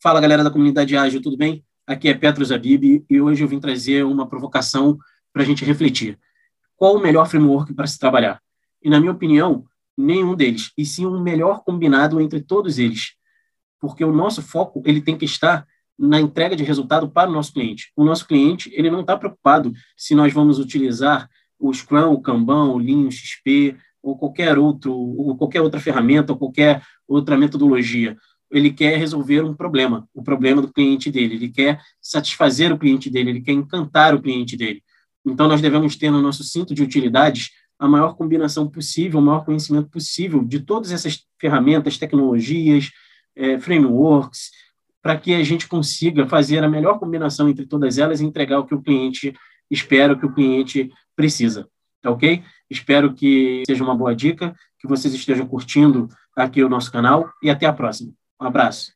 Fala galera da comunidade ágil, tudo bem? Aqui é Petro Zabib e hoje eu vim trazer uma provocação para a gente refletir. Qual o melhor framework para se trabalhar? E na minha opinião, nenhum deles, e sim um melhor combinado entre todos eles. Porque o nosso foco ele tem que estar na entrega de resultado para o nosso cliente. O nosso cliente ele não está preocupado se nós vamos utilizar o Scrum, o Kanban, o Lean, o XP, ou qualquer outro, ou qualquer outra ferramenta, ou qualquer outra metodologia ele quer resolver um problema, o problema do cliente dele, ele quer satisfazer o cliente dele, ele quer encantar o cliente dele. Então, nós devemos ter no nosso cinto de utilidades a maior combinação possível, o maior conhecimento possível de todas essas ferramentas, tecnologias, é, frameworks, para que a gente consiga fazer a melhor combinação entre todas elas e entregar o que o cliente espera, o que o cliente precisa. Tá ok? Espero que seja uma boa dica, que vocês estejam curtindo aqui o nosso canal e até a próxima. Um abraço.